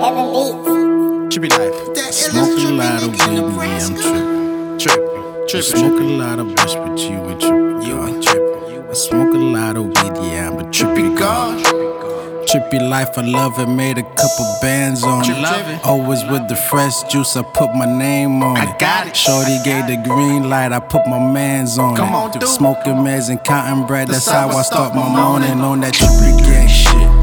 Heaven Beats. Trippy life. Smoke a lot of weed, yeah, I'm tripping. Trippy. I Trippy. smoke a lot of bush, but you ain't tripping. You dog. ain't tripping. I smoke a lot of weed, yeah, I'm a trippy god. Trippy life, I love it. Made a couple bands on it. love it? Always with the fresh juice, I put my name on I it. got it. Shorty gave the green light, I put my mans on Come it. on, dude. Smoking meds and cotton bread, that's, That's how I start my morning on that trippy gang shit.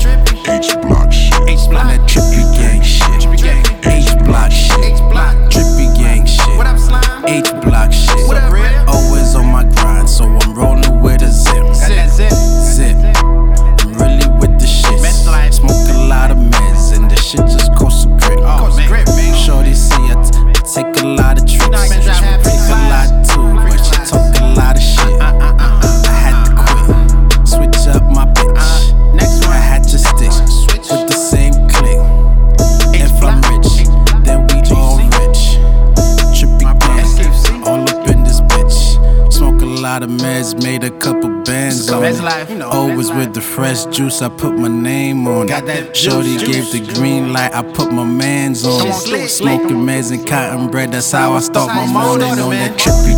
Lot of meds, made a couple bands on it. life, you know, Always with the fresh juice, I put my name on Got it. that Shorty juice, gave the green light, I put my mans on it. on, slick, slick. Smoking meds and cotton bread, that's how I start my That's how you morning on that trippy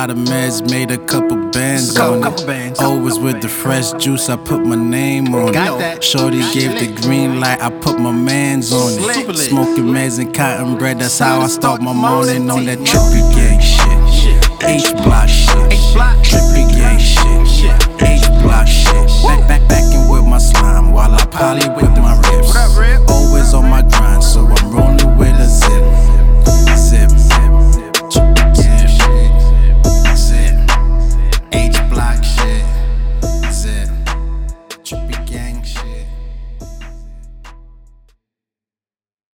lot of meds, made a couple bands on couple it. Bands, Always with the fresh juice, I put my name on Got it. That. Shorty Got gave the green light, I put my mans on it. Smoking meds and cotton bread, that's how I start my morning on that trippy gang shit. H block shit, trippy gang shit. H block shit. Back, back, back with my slime while I poly